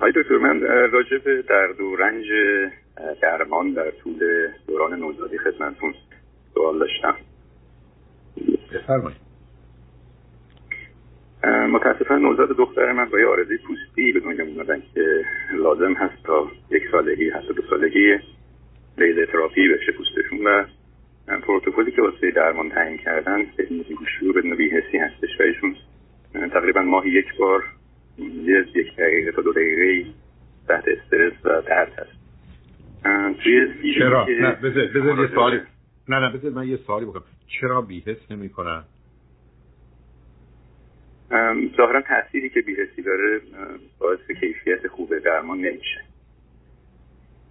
های دکتر من راجع به درد و رنج درمان در طول دوران نوزادی خدمتتون سوال داشتم. بفرمایید. متاسفانه نوزاد دختر من با یه آرزه پوستی به دنیا اومدن که لازم هست تا یک سالگی حتی دو سالگی لیزر تراپی بشه پوستشون و پروتکلی که واسه درمان تعیین کردن بیهوشی و بدون بیهسی هستش و ایشون تقریبا ماهی یک بار یه یک دقیقه تا دو دقیقه تحت استرس و درد هست. توی چرا؟ نه بذار یه سوالی نه نه بذار من یه سوالی بکنم. چرا بیهس نمی کنن؟ ظاهرا تأثیری که بیهسی داره باعث کیفیت خوب درمان نمیشه.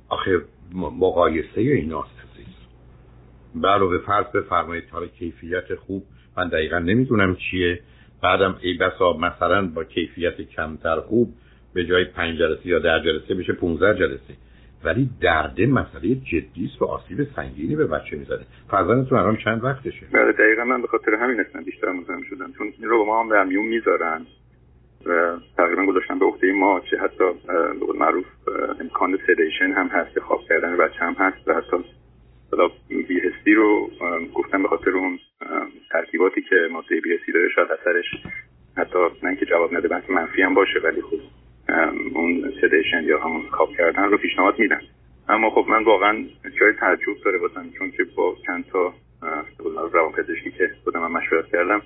آخه مقایسه ایناست عزیز به فرض بفرمایید تا کیفیت خوب من دقیقا نمی‌دونم چیه. بعدم ای بسا مثلا با کیفیت کمتر خوب به جای پنج جلسه یا ده جلسه بشه 15 جلسه. ولی درد مسئله جدی است و آسیب سنگینی به بچه می‌زنه. فرزندتون الان چند وقتشه؟ بله دقیقا من به خاطر همین اصلا بیشتر مزاحم شدم. چون این رو با ما هم در میون می‌ذارن و تقریبا گذاشتن به عهده ما که حتی به معروف امکان سدیشن هم هست خواب کردن بچه هم هست و حتی بیهستی رو گفتم به خاطر اون ترکیباتی که ماده بیهستی داره شاید اثرش حتی نه اینکه جواب نده بلکه منفی هم باشه ولی خب اون سدیشن یا همون خواب کردن رو پیشنهاد میدن اما خب من واقعا جای تعجب داره باشم چون که با چند تا روان پزشکی که خودم من مشورت کردم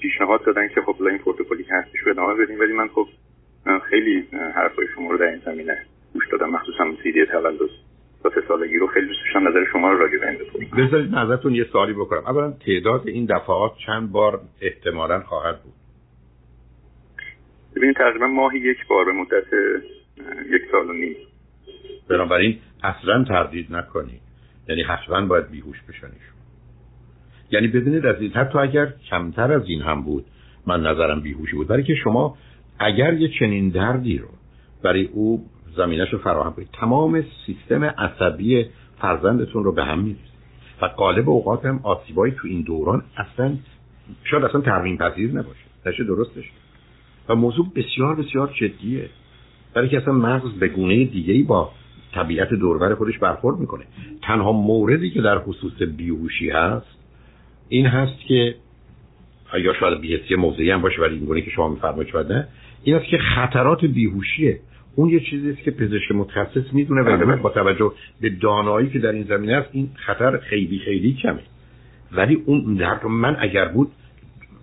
پیشنهاد دادن که خب این پروتکلی که هستش رو ادامه بدیم. ولی من خب خیلی حرفای شما رو در این زمینه گوش دادم مخصوصا سیدی تولد. تا سه سالگی رو خیلی دوست داشتم نظر شما رو راجع به این بذارید نظرتون یه سوالی بکنم. اولا تعداد این دفعات چند بار احتمالا خواهد بود؟ ببینید تقریبا ماهی یک بار به مدت یک سال و نیم. بنابراین اصلا تردید نکنید. یعنی حتما باید بیهوش بشنیشون یعنی ببینید از این حتی اگر کمتر از این هم بود من نظرم بیهوشی بود. برای که شما اگر یه چنین دردی رو برای او زمینش رو فراهم کنید. تمام سیستم عصبی فرزندتون رو به هم میریزید. و قالب اوقات هم آسیبایی تو این دوران اصلا شاید اصلا ترمیم پذیر نباشه. نشه درستش و موضوع بسیار بسیار جدیه. برای که اصلا مغز به گونه دیگه با طبیعت دوربر خودش برخورد می‌کنه. تنها موردی که در خصوص بیهوشی هست این هست که یا شاید بیهسی موضعی هم باشه ولی این گونه که شما میفرمایید شاید نه. این است که خطرات بیهوشیه اون یه چیزی است که پزشک متخصص می‌دونه و با توجه به دانایی که در این زمینه است این خطر خیلی خیلی کمه. ولی اون در من اگر بود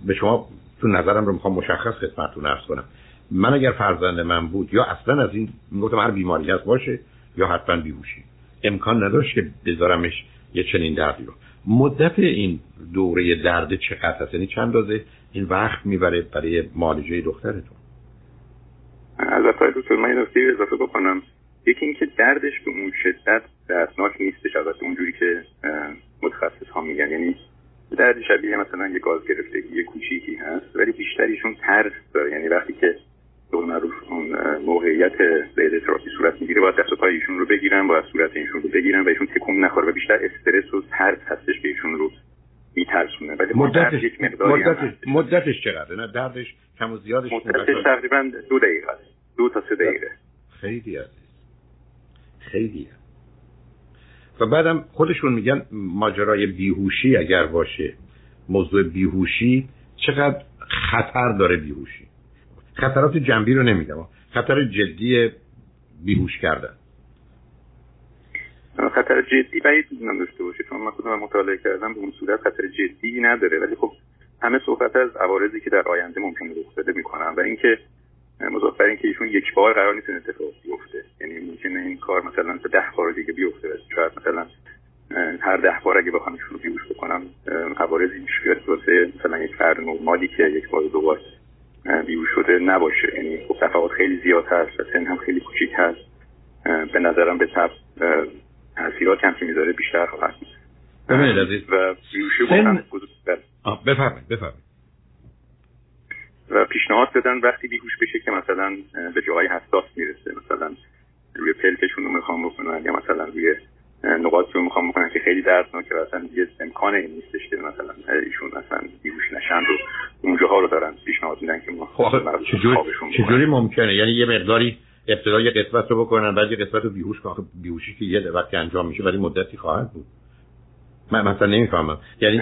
به شما تو نظرم رو می‌خوام مشخص خدمتتون عرض کنم. من اگر فرزند من بود یا اصلا از این می‌گفتم هر بیماری هست باشه یا حتما بیهوشی. امکان نداشت که بذارمش یه چنین دردی رو. مدت این دوره درد چقدر هست یعنی چند این وقت می‌بره برای معالجه دخترتون؟ البته دکتر من نکته اضافه بکنم. یکی اینکه دردش به اون شدت دردناک نیستش البته اونجوری که متخصص ها میگن. یعنی درد شبیه مثلا یه گاز گرفتگی کوچیکی هست ولی بیشتریشون ترس داره. یعنی وقتی که به معروف اون موقعیت لیل تراپی صورت می‌گیره باید دست و پای ایشون رو بگیرن باید صورت ایشون رو بگیرن و ایشون تکون نخوره و بیشتر استرس و ترس هستش که ایشون رو میترسونه. ولی مدتش مدتش مدتش چقدره؟ نه دردش کم و زیادش مدتش تقریبا دو دقیقه است. دو تا سه دقیقه خیلی عزیز خیلی و بعدم خودشون میگن ماجرای بیهوشی اگر باشه موضوع بیهوشی چقدر خطر داره بیهوشی. خطرات جنبی رو نمیگم خطر جدی بیهوش کردن. خطر جدی بعید می‌دونم داشته باشه. چون من خودم مطالعه کردم به اون صورت خطر جدی نداره. ولی خب همه صحبت از عوارضی که در آینده ممکنه رخ بده می‌کنن. و اینکه مضاف بر اینکه ایشون یک بار قرار نیست اتفاق بیفته. یعنی ممکنه این کار مثلا تا ده بار دیگه بیفته شاید مثلا هر ده بار اگه بخوام ایشون بیوش بکنم عوارضی میشه واسه مثلا یک فرد نرمالی که یک بار دو بار بیوش شده نباشه. یعنی خب تفاوت خیلی زیاد هست و سن هم خیلی کوچیک هست. به نظرم به تب تاثیرات هم که می‌ذاره بیشتر خواهد ببینید عزیز و بیوشی سن... بفرمایید بفرمایید. پیشنهاد دادن وقتی بیهوش بشه که مثلا به جاهای حساس می‌رسه. مثلا روی پلکشون رو می‌خوام بکنن یا مثلا روی نقاط رو می‌خوام بکنن که خیلی دردناکه و اصلا یه امکان این نیستش که مثلا ایشون مثلا بیهوش نشن رو اونجاها رو دارن پیشنهاد میدن که ما خب چجوری, ممکنه؟ یعنی یه مقداری ابتدا یه قسمت رو بکنن بعد یه قسمت رو بیهوش کنن. بیهوشی که یه وقتی انجام میشه ولی مدتی خواهد بود. من مثلا نمی‌فهمم. یعنی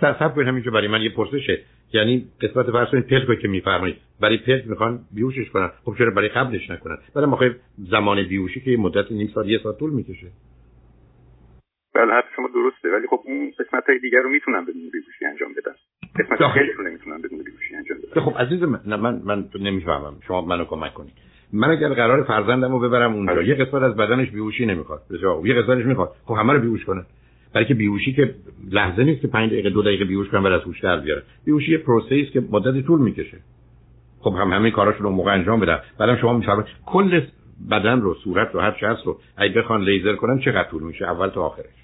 صبر کنید همینجا برای من یه پرسشه. یعنی قسمت فرض کنید پلک که میفرمایید. برای پلک می‌خوان بیهوشش کنن. خب چرا برای قبلش نکنن؟ برای موقع زمان بیهوشی که مدت نیم سال یه سال طول می‌کشه. بله حرف شما درسته. ولی خب اون قسمت های دیگر رو می‌تونن بدون بیهوشی انجام بدن. قسمت خیلی رو نمی‌تونن بدون بیهوشی انجام بدن. خب عزیز من من من نمی‌فهمم. شما منو کمک کنید. من اگر قرار فرزندمو ببرم اونجا بله. یه قسمت از بدنش بیهوشی نمی‌خواد. یه قسمتش می‌خواد. خب همه رو بیهوش کنن. برای که بیهوشی که لحظه نیست که 5 دقیقه دو دقیقه بیهوش کنن بعد از هوش در بیاره. بیهوشی یه پروسه است که مدت طول می‌کشه. خب هم همه کاراشون رو موقع انجام بدن. بعدم شما میفرمایید کل بدن رو صورت رو هر چه هست رو اگه بخوان لیزر کنن چقدر طول میشه اول تا آخرش.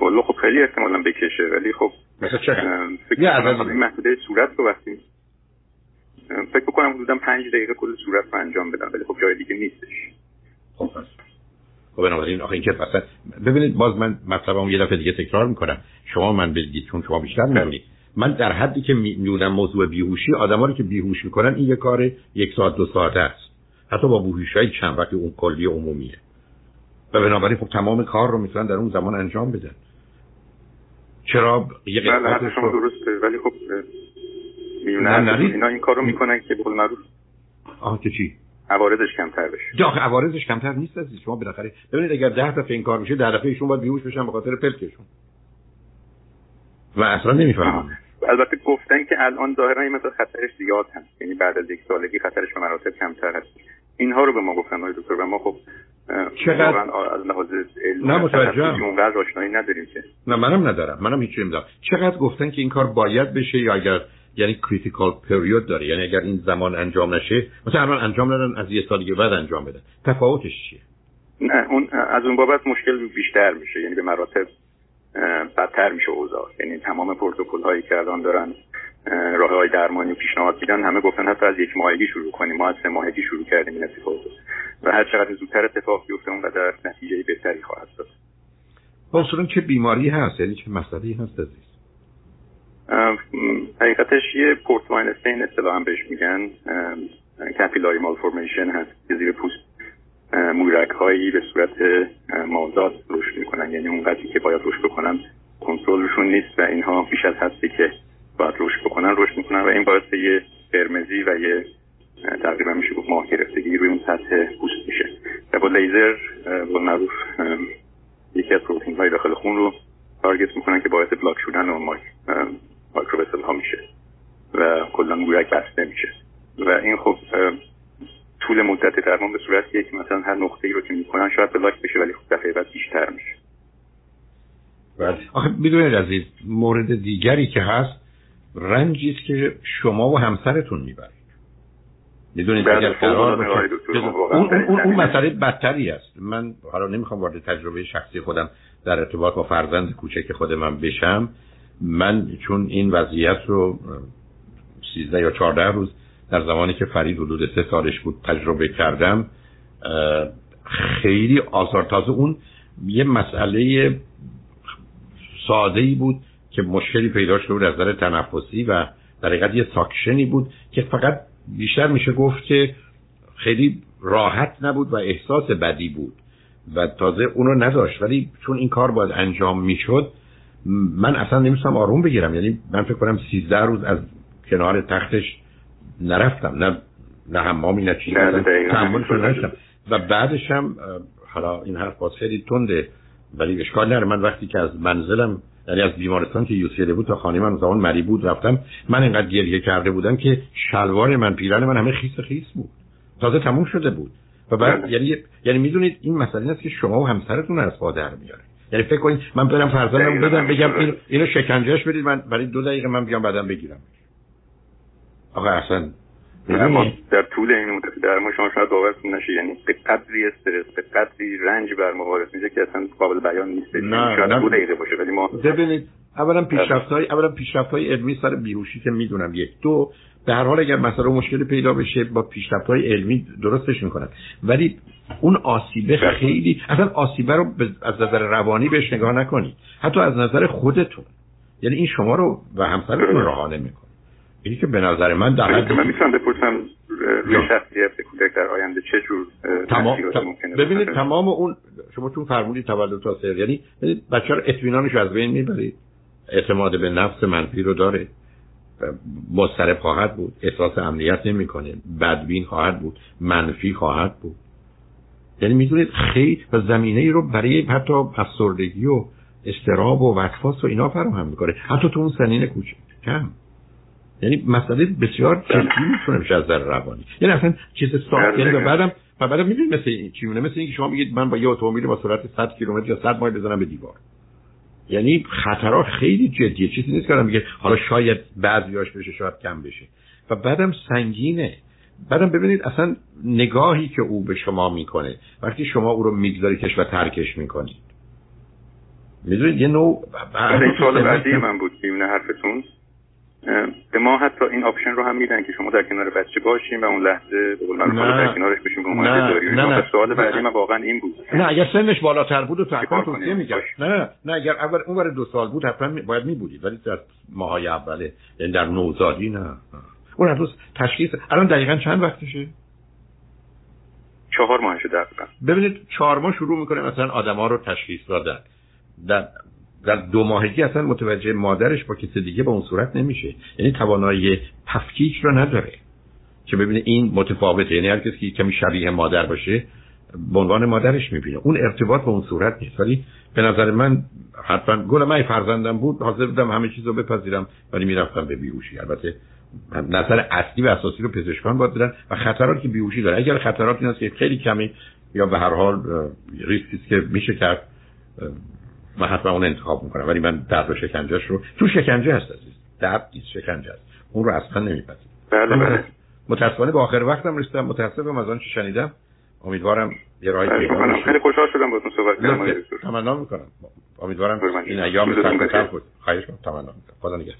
والا خب خیلی احتمالا بکشه ولی خب مثلا چقدر؟ فکر کنم محدوده صورت رو وقتی فکر کنم حدودا پنج دقیقه کل صورت رو انجام بدم ولی خب جای دیگه نیستش. خب خب بنابراین آخه اینکه مثلا ببینید باز من مطلبم یه دفعه دیگه تکرار می‌کنم. شما من بگید چون شما بیشتر می‌دونید من در حدی که می‌دونم موضوع بیهوشی آدما رو که بیهوش می‌کنن این یه کار یک ساعت دو ساعت است. حتی با بیهوشی های چند وقت اون کلی عمومیه. و بنابراین خب تمام کار رو می‌تونن در اون زمان انجام بدن. چرا یه بله شما درسته ولی خب میونن اینا این کار رو می‌کنن که به معروف آها که چی؟ عوارضش کمتر بشه. یا عوارضش کمتر نیست عزیز. شما بالاخره ببینید اگر 10 دفعه این کار میشه 10 دفعه ایشون باید بیهوش بشن به خاطر پلکشون. و اصلا نمی‌فهمم البته گفتن که الان ظاهرا این مثلا خطرش زیاد هست. یعنی بعد از یک سالگی خطرش به مراتب کمتر هست. اینها رو به ما گفتن های دکتر. و ما خب چقدر؟ از لحاظ نه متوجهم. اونقدر آشنایی نداریم که. نه منم ندارم. منم هیچ نمی‌دونم. چقدر گفتن که این کار باید بشه یا اگر یعنی کریتیکال پریود داره. یعنی اگر این زمان انجام نشه مثلا الان انجام ندن از یه سال دیگه بعد انجام بدن. تفاوتش چیه؟ نه اون از اون بابت مشکل بیشتر میشه. یعنی به مراتب بدتر میشه اوضاع. یعنی تمام پروتکل هایی که الان دارن راه های درمانی پیشنهاد میدن همه گفتن حتی از یک ماهگی شروع کنیم. ما از سه ماهگی شروع کردیم این اتفاق. و هر چقدر زودتر اتفاق بیفته اونقدر نتیجه بهتری خواهد داد. اصولا چه بیماری هست؟ یعنی چه مسئله هست عزیز؟ حقیقتش یه پورتواین استین اصطلاحا بهش میگن. کپیلاری مالفورمیشن هست که زیر پوست مورک هایی به صورت مازاد رشد می‌کنن. یعنی اون قدری که باید رشد بکنن کنترلشون نیست و اینها بیش از هستی که باید رشد بکنن رشد می‌کنن و این باعث یه قرمزی و یه تقریبا میشه گفت ماه گرفتگی روی اون سطح پوست میشه. و با لیزر با معروف یکی از پروتین های داخل خون رو target می‌کنن که باعث block شدن اون microvessel ها میشه و کلا گویک بسته میشه و این خب طول مدت درمان به صورتیه که مثلا هر نقطه ای رو که می‌کنن شاید بلاک بشه ولی خب دفعه بعد بیشتر میشه. بله. آخه می‌دونید عزیز مورد دیگری که هست رنجی است که شما و همسرتون می‌برید. می‌دونید اگر بله، قرار باشه اون, اون, اون مسئله بدتری است. من حالا نمی‌خوام وارد تجربه شخصی خودم در ارتباط با فرزند کوچک خود من بشم. من چون این وضعیت رو سیزده یا چهارده روز در زمانی که فرید حدود سه سالش بود تجربه کردم خیلی آزار تازه. اون یه مسئله ساده ای بود که مشکلی پیدا شده بود از نظر تنفسی و در حقیقت یه ساکشنی بود که فقط بیشتر میشه گفت که خیلی راحت نبود و احساس بدی بود و تازه اونو نداشت. ولی چون این کار باید انجام می‌شد من اصلا نمیستم آروم بگیرم. یعنی من فکر کنم سیزده روز از کنار تختش نرفتم. نه نه حمامی نه چیزی. نشتم و بعدش هم حالا این حرف باز خیلی تنده ولی اشکال نره من وقتی که از منزلم یعنی از بیمارستان که یوسیله بود تا خانه من زمان مری بود رفتم. من اینقدر گریه کرده بودم که شلوار من پیرن من همه خیس خیس بود. تازه تموم شده بود. و بعد. یعنی یعنی می‌دونید این مسئله است که شما و همسرتون از پادر میاره یعنی فکر کنید من برم فرزندم بدم بگم این اینو شکنجهش بدید من برای دو دقیقه من بیام بعدم بگیرم. آقا اصلا ما در طول این مدت در ما شما شاید باورتون نشه یعنی به قدری استرس به قدری رنج بر ما وارد میشه که اصلا قابل بیان نیست. نه شاید دو دقیقه باشه ولی ما ببینید اولا پیشرفت های اولا پیشرفت های علمی سر بیهوشی که می‌دونم. یک. دو به هر حال اگر مسئله مشکل پیدا بشه با پیشرفت های علمی درستش می‌کنن. ولی اون آسیبه خیلی اصلا آسیبه رو از نظر روانی بهش نگاه نکنید. حتی از نظر خودتون. یعنی این شما رو و همسرتون راه نمی‌کنه. اینی که به نظر من در حد من می‌تونم بپرسم روی شخصیت کودک در آینده چه جور تمام ببینید تمام اون شما چون فرمودید تولد تا سر یعنی بچه رو اطمینانش از بین می‌برید. اعتماد به نفس منفی رو داره. مضطرب خواهد بود. احساس امنیت نمی‌کنه. بدبین خواهد بود. منفی خواهد بود. یعنی می‌دونید خیلی و زمینه ای رو برای حتی افسردگی و استراب و وسواس و اینا فراهم می‌کنه. حتی تو اون سنین کوچک. کم یعنی مسئله بسیار جدی می‌تونه بشه از در روانی. یعنی اصلا چیز ساخت یعنی بعدم و بعدم می‌دونید مثل این چی مثل اینکه شما میگید من با یه اتومبیل با سرعت 100 کیلومتر یا 100 مایل بزنم به دیوار. یعنی خطرات خیلی جدیه. چیزی نیست که میگه حالا شاید بعضیاش بشه شاید کم بشه. و بعدم سنگینه. بعدم ببینید اصلا نگاهی که او به شما می‌کنه وقتی شما او رو میگذاریدش و ترکش می‌کنید. می‌دونید یه نوع سوال بعدی من بود میونه حرفتون. به ما حتی این option رو هم میدن که شما در کنار بچه باشیم و اون لحظه به قول در کنارش بشیم به عنوان نه نه سوال بعدی من واقعا این بود. نه اگر سنش بالاتر بود و تو اکانت توصیه میگه نه نه اگر اول اون دو سال بود حتما باید میبودید ولی در ماهای اوله یعنی در نوزادی نه. اون هنوز تشخیص. الان دقیقا چند وقتشه؟ چهار ماهشه دقیقا. ببینید چهار ماه شروع می‌کنه مثلا آدما رو تشخیص دادن. در در دو ماهگی اصلا متوجه مادرش با کسی دیگه به اون صورت نمیشه. یعنی توانایی تفکیک رو نداره. که ببینه این متفاوته. یعنی هر کسی که کمی شبیه مادر باشه به عنوان مادرش می‌بینه. اون ارتباط به اون صورت نیست. ولی به نظر من حتما گل من فرزندم بود حاضر بودم همه چیز رو بپذیرم ولی می‌رفتم به بیهوشی. البته نظر اصلی و اساسی رو پزشکان باید بدن و خطراتی که بیهوشی داره. اگر خطرات این است که خیلی کمی یا به هر حال ریسکی که میشه کرد من حتما اون انتخاب می‌کنم. ولی من درد و شکنجهش رو تو شکنجه هست عزیز. درد نیست شکنجه هست اون رو اصلا نمیپذیرم. بله بله. متاسفانه به آخر وقتم رسیدم. متاسفم از آنچه شنیدم. امیدوارم یه راهی بله، پیدا خیلی خوشحال شدم باهاتون صحبت کردم. تمنا می‌کنم. امیدوارم این ایام سخت خواهش کنم تمنا می‌کنم. خدا نگهدار.